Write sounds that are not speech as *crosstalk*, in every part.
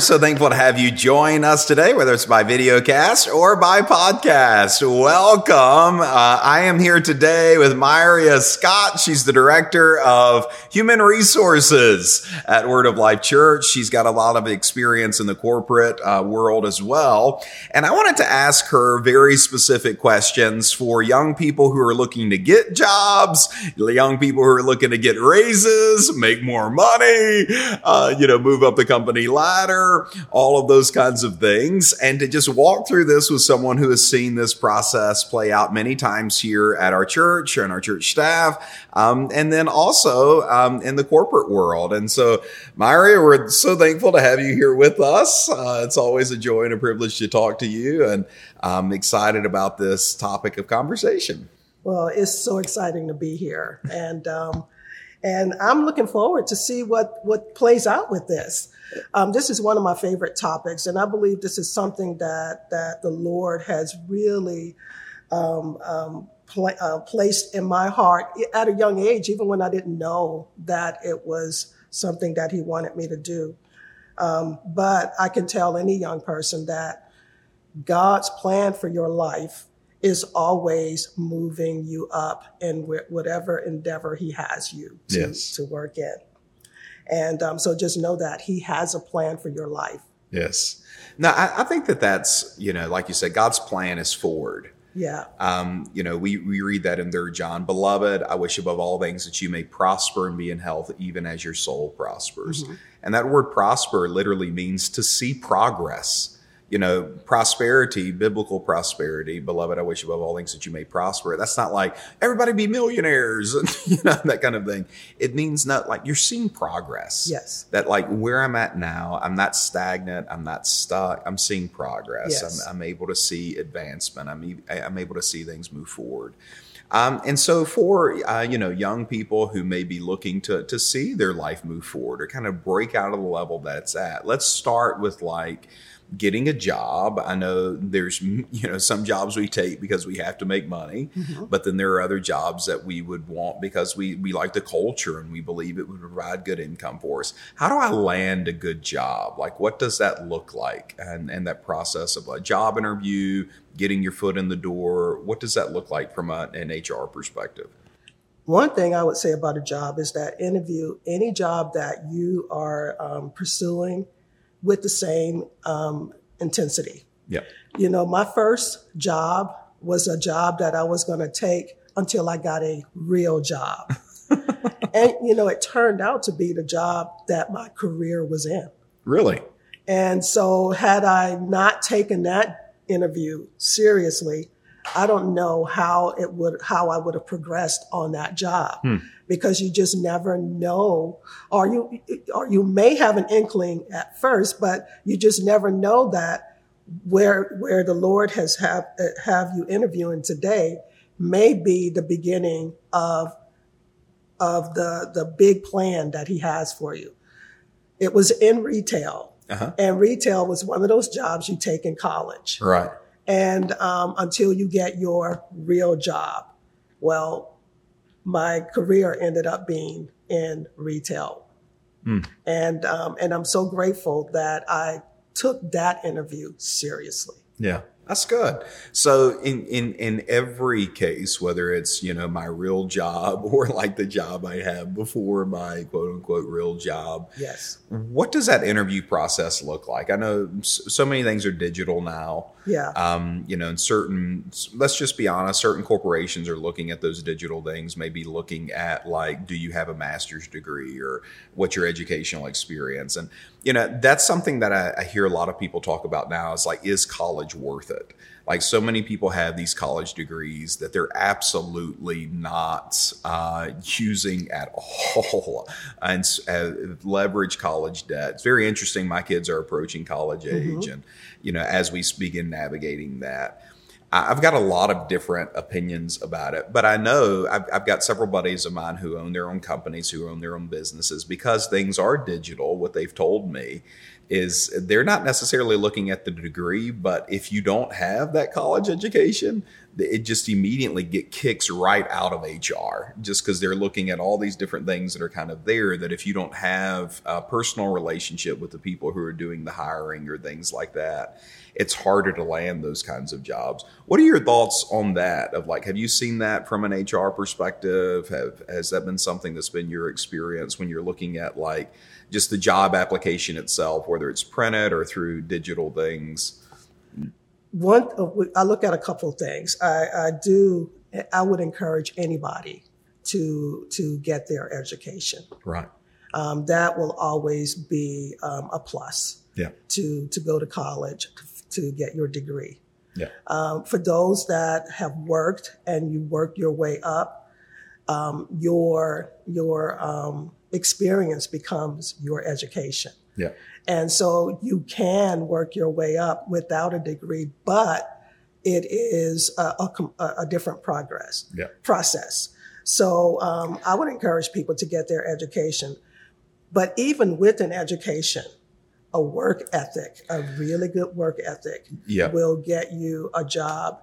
we're so thankful to have you join us today, whether it's by video cast or by podcast. Welcome. Uh, I am here today with Myria Scott. She's the director of human resources at Word of Life Church. She's got a lot of experience in the corporate uh, world as well. And I wanted to ask her very specific questions for young people who are looking to get jobs, young people who are looking to get raises, make more money, uh, you know, move up the company ladder, all of those kinds of things. And to just walk through this with someone who has seen this process play out many times here at our church and our church staff, um, and then also um, in the corporate world. And so, Myria, we're so thankful to have you here with us. Uh, it's always a joy and a privilege to talk to you, and I'm excited about this topic of conversation. Well, it's so exciting to be here, and um, and I'm looking forward to see what what plays out with this. Um, this is one of my favorite topics, and I believe this is something that that the Lord has really um, um, pl- uh, placed in my heart at a young age, even when I didn't know that it was something that He wanted me to do. Um, but I can tell any young person that God's plan for your life is always moving you up in whatever endeavor He has you to, yes. to work in. And um, so just know that He has a plan for your life. Yes. Now, I, I, think that that's, you know, like you said, God's plan is forward. Yeah. Um, you know, we, we read that in third John, beloved, I wish above all things that you may prosper and be in health, even as your soul prospers. Mm-hmm. And that word prosper literally means to see progress you know, prosperity, biblical prosperity, beloved, I wish above all things that you may prosper. That's not like everybody be millionaires *laughs* and, you know, that kind of thing. It means not like you're seeing progress. Yes. That like where I'm at now, I'm not stagnant. I'm not stuck. I'm seeing progress. Yes. I'm, I'm able to see advancement. I'm, I'm able to see things move forward. Um, and so for uh, you know young people who may be looking to to see their life move forward or kind of break out of the level that it's at, let's start with like getting a job. I know there's, you know, some jobs we take because we have to make money, mm-hmm. but then there are other jobs that we would want because we, we like the culture and we believe it would provide good income for us. How do I land a good job? Like, what does that look like? And, and that process of a job interview, getting your foot in the door, what does that look like from a, an HR perspective? One thing I would say about a job is that interview any job that you are um, pursuing with the same um, intensity. Yeah. You know, my first job was a job that I was going to take until I got a real job. *laughs* and, you know, it turned out to be the job that my career was in. Really? And so, had I not taken that interview seriously, I don't know how it would, how I would have progressed on that job hmm. because you just never know, or you, or you may have an inkling at first, but you just never know that where, where the Lord has have, have you interviewing today may be the beginning of, of the, the big plan that he has for you. It was in retail uh-huh. and retail was one of those jobs you take in college. Right and um, until you get your real job. Well, my career ended up being in retail, mm. and um, and I'm so grateful that I took that interview seriously. Yeah. That's good. So in, in, in every case, whether it's, you know, my real job *laughs* or like the job I have before my quote unquote real job. Yes. What does that interview process look like? I know so many things are digital now. Yeah. Um, you know, in certain, let's just be honest, certain corporations are looking at those digital things, maybe looking at like, do you have a master's degree or what's your educational experience? And, you know, that's something that I, I hear a lot of people talk about now is like, is college worth it? Like so many people have these college degrees that they're absolutely not uh, using at all *laughs* and uh, leverage college debt. It's very interesting. My kids are approaching college mm-hmm. age, mm-hmm. and you know, as we begin navigating that. I've got a lot of different opinions about it, but I know I've, I've, got several buddies of mine who own their own companies, who own their own businesses because things are digital. What they've told me is they're not necessarily looking at the degree, but if you don't have that college education, it just immediately get kicks right out of HR just because they're looking at all these different things that are kind of there that if you don't have a personal relationship with the people who are doing the hiring or things like that, it's harder to land those kinds of jobs. What are your thoughts on that? Of like, have you seen that from an HR perspective? Have has that been something that's been your experience when you're looking at like just the job application itself, whether it's printed or through digital things? One, I look at a couple of things. I, I do. I would encourage anybody to to get their education. Right. Um, that will always be um, a plus. Yeah. To to go to college to get your degree. Yeah. Um, for those that have worked and you work your way up, um, your your um, experience becomes your education. Yeah. And so you can work your way up without a degree, but it is a, a, a different progress yeah. process. So um, I would encourage people to get their education. But even with an education, a work ethic, a really good work ethic, yeah. will get you a job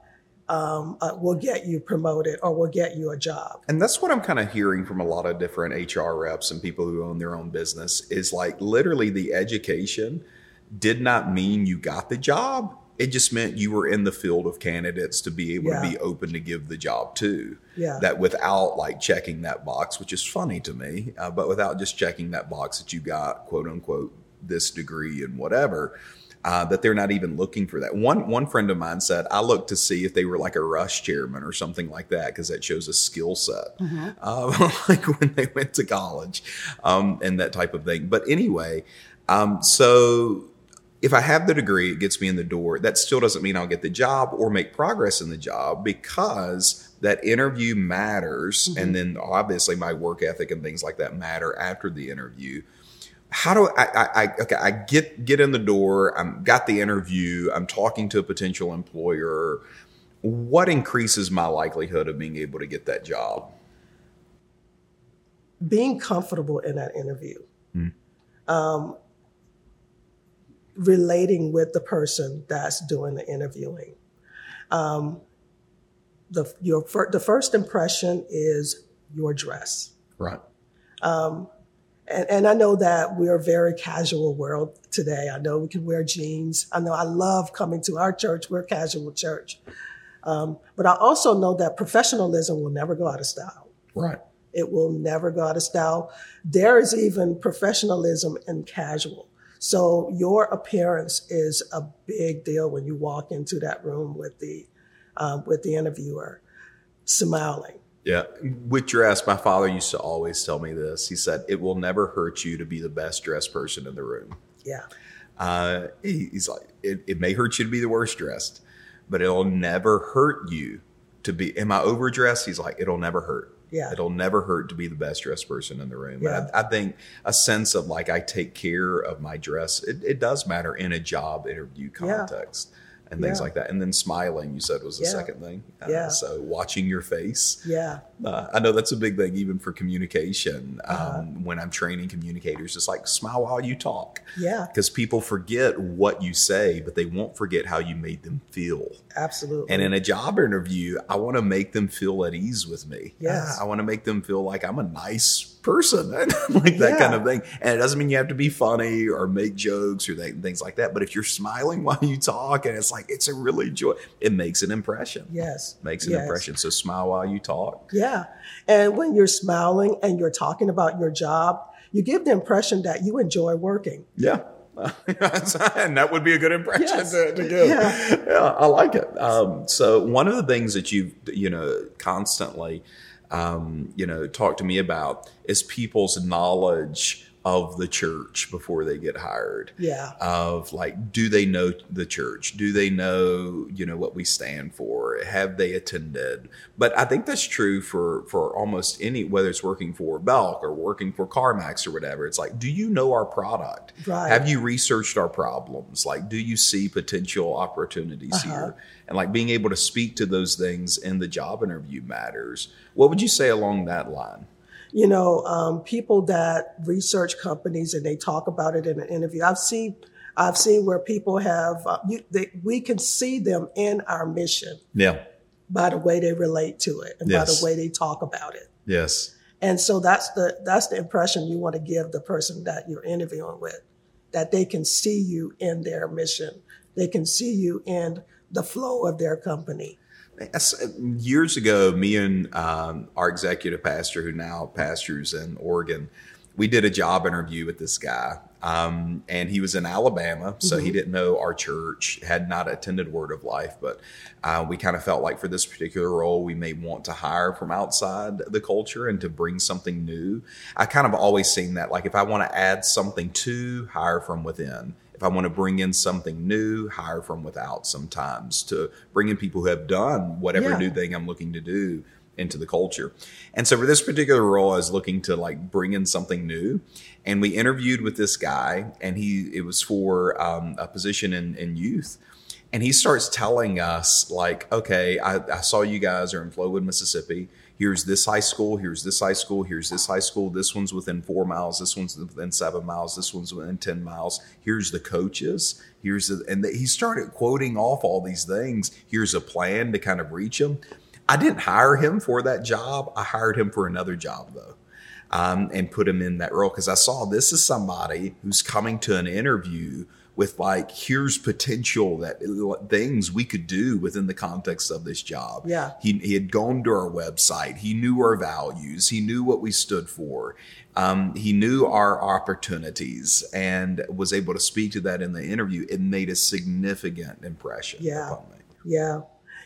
um, uh, will get you promoted or will get you a job. And that's what I'm kind of hearing from a lot of different HR reps and people who own their own business is like literally the education did not mean you got the job. It just meant you were in the field of candidates to be able Yeah. to be open to give the job to. Yeah. That without like checking that box, which is funny to me, uh, but without just checking that box that you got quote unquote this degree and whatever, uh, that they're not even looking for that. One one friend of mine said, I looked to see if they were like a rush chairman or something like that because that shows a skill set, uh, *laughs* like when they went to college um, and that type of thing. But anyway, um, so if I have the degree, it gets me in the door. That still doesn't mean I'll get the job or make progress in the job because that interview matters. And then obviously my work ethic and things like that matter after the interview. How do I, I, I okay, I get, get in the door. I'm got the interview. I'm talking to a potential employer. What increases my likelihood of being able to get that job? being comfortable in that interview, um, relating with the person that's doing the interviewing. Um, the your fir- the first impression is your dress, Right. And, and I know that we're a very casual world today. I know we can wear jeans. I know I love coming to our church. We're a casual church, um, but I also know that professionalism will never go out of style. Right. It will never go out of style. There is even professionalism in casual. So your appearance is a big deal when you walk into that room with the um, with the interviewer, smiling. Yeah. With dress, my father used to always tell me this. He said, It will never hurt you to be the best dressed person in the room. Yeah, Uh, he- he's like, it, it may hurt you to be the worst dressed, but it'll never hurt you to be. Am I overdressed? He's like, It'll never hurt. Yeah. It'll never hurt to be the best dressed person in the room. Yeah. And I, I think a sense of like, I take care of my dress, it, it does matter in a job interview Yeah. And things Yeah. like that, and then smiling. You said was the Yeah. second thing. Uh, Yeah. So watching your face, yeah, uh, I know that's a big thing, even for communication. Um, Uh-huh. When I'm training communicators, it's like smile while you talk yeah, because people forget what you say, but they won't forget how you made them feel. absolutely. And in a job interview, I want to make them feel at ease with me. Yes. I want to make them feel like I'm a nice person, *laughs* like that Yeah. kind of thing. And it doesn't mean you have to be funny or make jokes or th- things like that. But if you're smiling *laughs* while you talk, and it's like it's a really joy, it makes an impression. yes, Makes an yes. impression. So smile while you talk. Yeah, and when you're smiling and you're talking about your job, you give the impression that you enjoy working. Yeah. *laughs* and that would be a good impression Yes. to, to give. Yeah. Yeah. I like it. Um, so one of the things that you've, you know, constantly, um, you know, talk to me about is people's knowledge of the church before they get hired. Yeah, Of like, do they know the church? Do they know, you know, what we stand for? Have they attended? But I think that's true for for almost any, whether it's working for Belk or working for CarMax or whatever. It's like, do you know our product? Right. Have you researched our problems? Like, do you see potential opportunities Uh-huh. here? And like being able to speak to those things in the job interview matters. What would you say along that line? You know, um, people that research companies and they talk about it in an interview. I've seen I've seen where people have, uh, you, they, we can see them in our mission Yeah. by the way they relate to it and by the way they talk about it. Yes. And so that's the that's the impression you want to give the person that you're interviewing with, that they can see you in their mission, they can see you in the flow of their company. That's- Years ago, me and um, our executive pastor, who now pastors in Oregon, we did a job interview with this guy. Um, and he was in Alabama, so he didn't know our church, had not attended Word of Life, but uh, we kind of felt like for this particular role, we may want to hire from outside the culture and to bring something new. I kind of always seen that, like if I want to add something to, hire from within. If I want to bring in something new, hire from without sometimes to bring in people who have done whatever Yeah. new thing I'm looking to do into the culture. And so for this particular role, I was looking to like bring in something new. And we interviewed with this guy, and he it was for um, a position in, in youth. And he starts telling us, like, okay, I, I saw you guys are in Flowood, Mississippi. Here's this high school. Here's this high school. Here's this high school. This one's within four miles. This one's within seven miles. This one's within 10 miles. Here's the coaches. Here's the, and the, he started quoting off all these things. Here's a plan to kind of reach them. I didn't hire him for that job. I hired him for another job though um, and put him in that role because I saw this is somebody who's coming to an interview with like here's potential that things we could do within the context of this job. Yeah. He, he had gone to our website. He knew our values. He knew what we stood for. Um, he knew our opportunities and was able to speak to that in the interview. It made a significant impression Yeah. upon me. Yeah,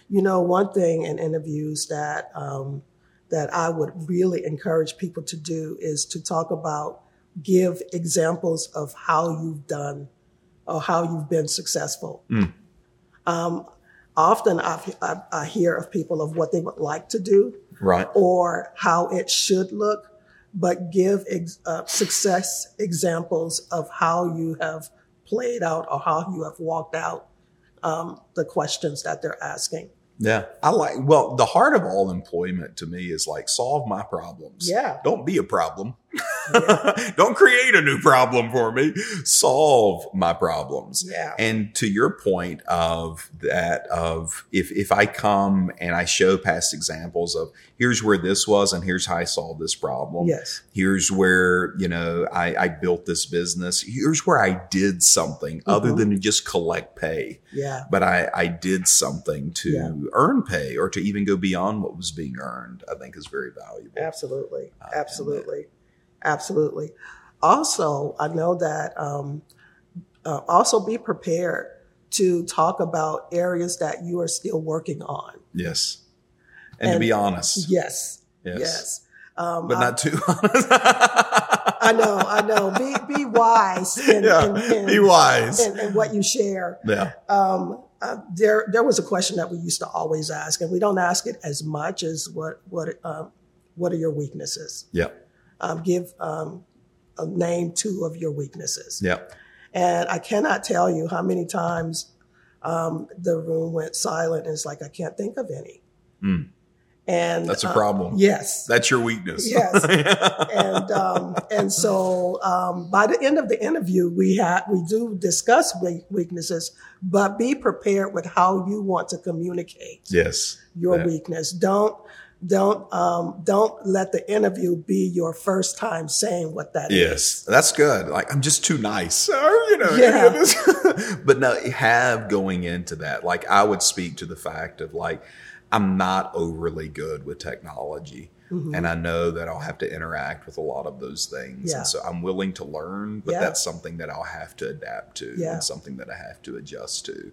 you know, one thing in interviews that um, that I would really encourage people to do is to talk about, give examples of how you've done or how you've been successful. Mm. Um, often I've, I, I hear of people of what they would like to do Right. or how it should look, but give ex- uh, success examples of how you have played out or how you have walked out um, the questions that they're asking. Yeah. I like, well, the heart of all employment to me is like solve my problems. Yeah. Don't be a problem. *laughs* Don't create a new problem for me. Solve my problems. Yeah. And to your point of that, of if, if I come and I show past examples of here's where this was and here's how I solved this problem. Yes. Here's where, you know, I, I built this business. Here's where I did something other Mhm. than to just collect pay Yeah. but I, I did something to Yeah. earn pay or to even go beyond what was being earned, I think is very valuable. Absolutely. Uh, Absolutely. Absolutely. Also, I know that um, uh, also be prepared to talk about areas that you are still working on. Yes. And, to be honest. Yes. Yes. Yes. Um, But I- not too *laughs* honest. I know, I know. Be be wise in, *laughs* yeah. in, in, be wise. in, in what you share. yeah. Um, uh, there there was a question that we used to always ask, and we don't ask it as much as what what um, what are your weaknesses? Yeah. Um, give um, a name two of your weaknesses. Yeah. And I cannot tell you how many times um, the room went silent, and it's like I can't think of any. Mm. And That's a uh, problem. yes. That's your weakness. Yes. *laughs* and um, and so um, by the end of the interview, we had we do discuss we- weaknesses, but be prepared with how you want to communicate yes. your Yeah. weakness. Don't don't um, don't let the interview be your first time saying what that is. Yes, that's good. Like I'm just too nice, *laughs* or, you know. Yeah. is- *laughs* but no, have going into that. Like I would speak to the fact of like I'm not overly good with technology, Mhm. and I know that I'll have to interact with a lot of those things, Yeah. and so I'm willing to learn. But Yeah. that's something that I'll have to adapt to, Yeah. and something that I have to adjust to.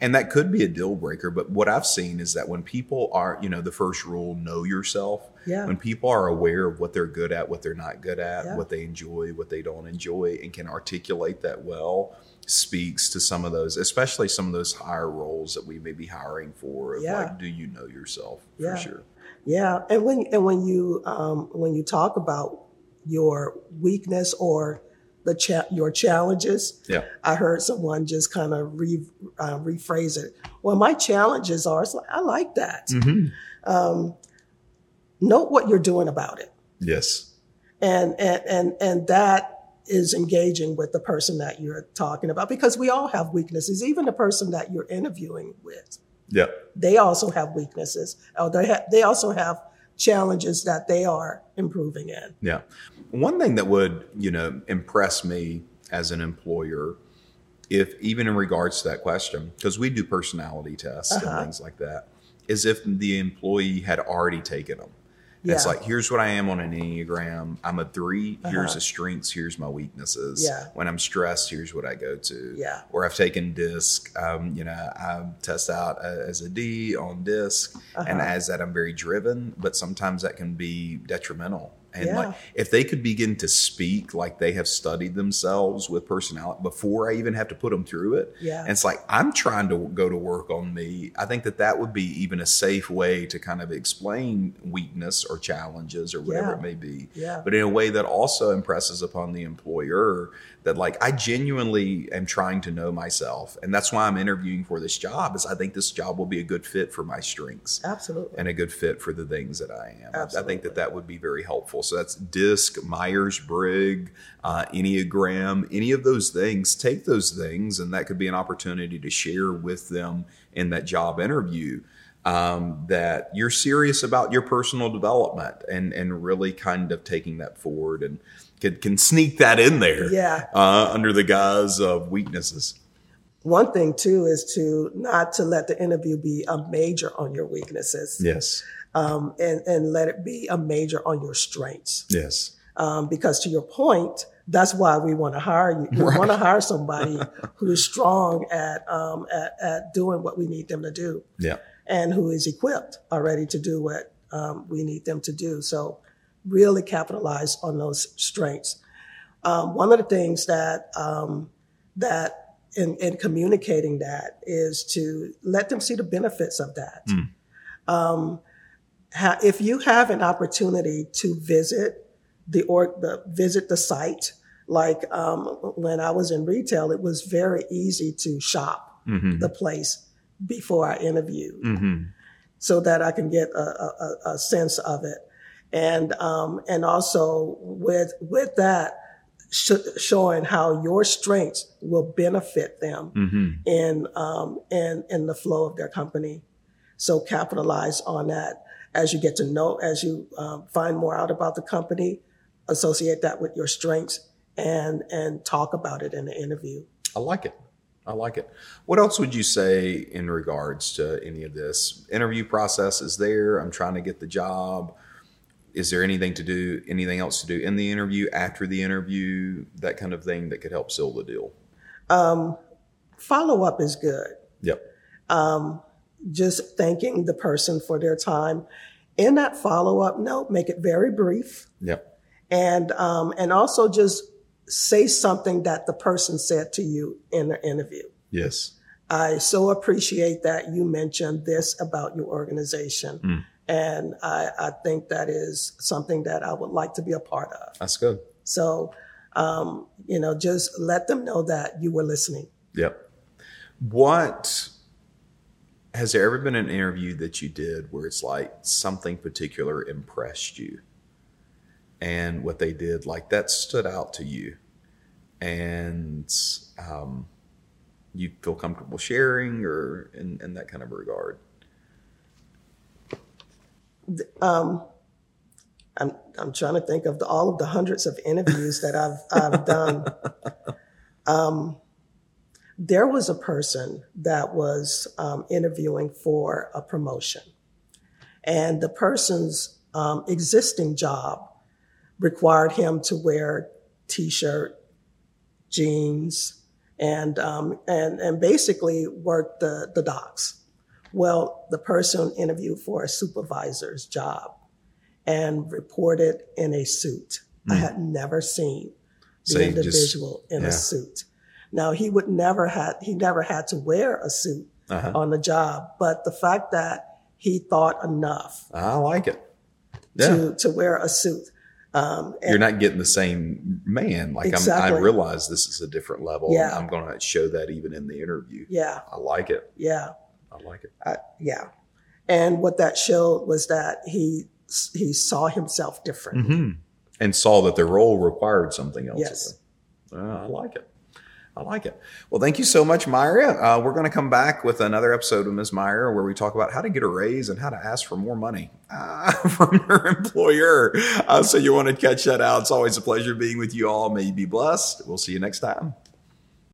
And that could be a deal breaker. But what I've seen is that when people are, you know, the first rule, know yourself Yeah. when people are aware of what they're good at, what they're not good at, Yeah. what they enjoy, what they don't enjoy, and can articulate that well, speaks to some of those, especially some of those higher roles that we may be hiring for. Of Yeah. Like, do you know yourself Yeah. for sure? Yeah, and when and when you um, when you talk about your weakness or the cha- your challenges, Yeah. I heard someone just kind of re, uh, rephrase it. Well, my challenges are. Like I like that. Mm-hmm. Um, note what you're doing about it, Yes. and and and and that is engaging with the person that you're talking about because we all have weaknesses. Even the person that you're interviewing with, Yeah. they also have weaknesses. Or they ha- they also have challenges that they are improving in. Yeah. One thing that would, you know, impress me as an employer, if even in regards to that question, because we do personality tests Uh-huh. and things like that, is if the employee had already taken them. It's like, here's what I am on an Enneagram. I'm a 3 Here's Uh-huh. the strengths. Here's my weaknesses. Yeah. When I'm stressed, here's what I go to. Yeah. Or I've taken DISC. Um, you know, I test out uh, as a D on DISC. And Uh-huh. as that, I'm very driven, but sometimes that can be detrimental. And Yeah. like, if they could begin to speak like they have studied themselves with personality before I even have to put them through it, Yeah. and it's like I'm trying to go to work on me. I think that that would be even a safe way to kind of explain weakness or challenges or whatever Yeah. it may be. Yeah. But in a way that also impresses upon the employer that like I genuinely am trying to know myself, and that's why I'm interviewing for this job. Is I think this job will be a good fit for my strengths Absolutely. and a good fit for the things that I am. I- I think that that would be very helpful. So that's DISC, Myers Briggs, uh, Enneagram, any of those things. Take those things, and that could be an opportunity to share with them in that job interview. Um, that you're serious about your personal development and and really kind of taking that forward and can, can sneak that in there Yeah. uh, under the guise of weaknesses. One thing too is to not to let the interview be a major on your weaknesses, Yes. Um, and and let it be a major on your strengths. Yes. Um, because to your point, that's why we want to hire you. We Right. want to hire somebody *laughs* who is strong at, um, at at doing what we need them to do, Yeah. and who is equipped already to do what um, we need them to do. So, really capitalize on those strengths. Um, one of the things that um, that in, in communicating that is to let them see the benefits of that. Mm. Ha- if you have an opportunity to visit the or the visit the site, like um, when I was in retail, it was very easy to shop Mm-hmm. the place before I interviewed Mm-hmm. so that I can get a, a, a sense of it. And, um, and also with, with that, sh- showing how your strengths will benefit them Mm-hmm. in, um, in, in the flow of their company. So capitalize on that as you get to know, as you um, find more out about the company, associate that with your strengths and, and talk about it in the interview. I like it. I like it. What else would you say in regards to any of this? Interview process is there. I'm trying to get the job. Is there anything to do, anything else to do in the interview, after the interview, that kind of thing that could help seal the deal? Um, follow up is good. Yep. um, just thanking the person for their time. In that follow up note, make it very brief, Yep. and um, and also just say something that the person said to you in the interview. Yes. I so appreciate that you mentioned this about your organization, Mm. and I, I think that is something that I would like to be a part of. That's good. So, um, you know, just let them know that you were listening. Yep. What has there ever been an interview that you did where it's like something particular impressed you and what they did like that stood out to you and um, you feel comfortable sharing or in, in that kind of regard? um, I'm I'm trying to think of the, all of the hundreds of interviews that I've I've done. *laughs* Um, there was a person that was um, interviewing for a promotion, and the person's um, existing job required him to wear t-shirt, jeans, and um, and and basically work the the docks. Well, the person interviewed for a supervisor's job and reported in a suit. I Mm. had never seen the So you just- individual in yeah. a suit. Now he would never had he never had to wear a suit Uh-huh. on the job, but the fact that he thought enough I like it. Yeah. to to wear a suit. Um, You're not getting the same man. Like I'm, I realize this is a different level. Yeah. I'm going to show that even in the interview. yeah, I like it. yeah. I like it. Uh, yeah. And what that showed was that he he saw himself different. Mm-hmm. And saw that the role required something else. Yes. I like it. I like it. Well, thank you so much, Myria. Uh, we're going to come back with another episode with Ms. Myria where we talk about how to get a raise and how to ask for more money uh, *laughs* from your employer. Uh, so you want to catch that out. It's always a pleasure being with you all. May you be blessed. We'll see you next time.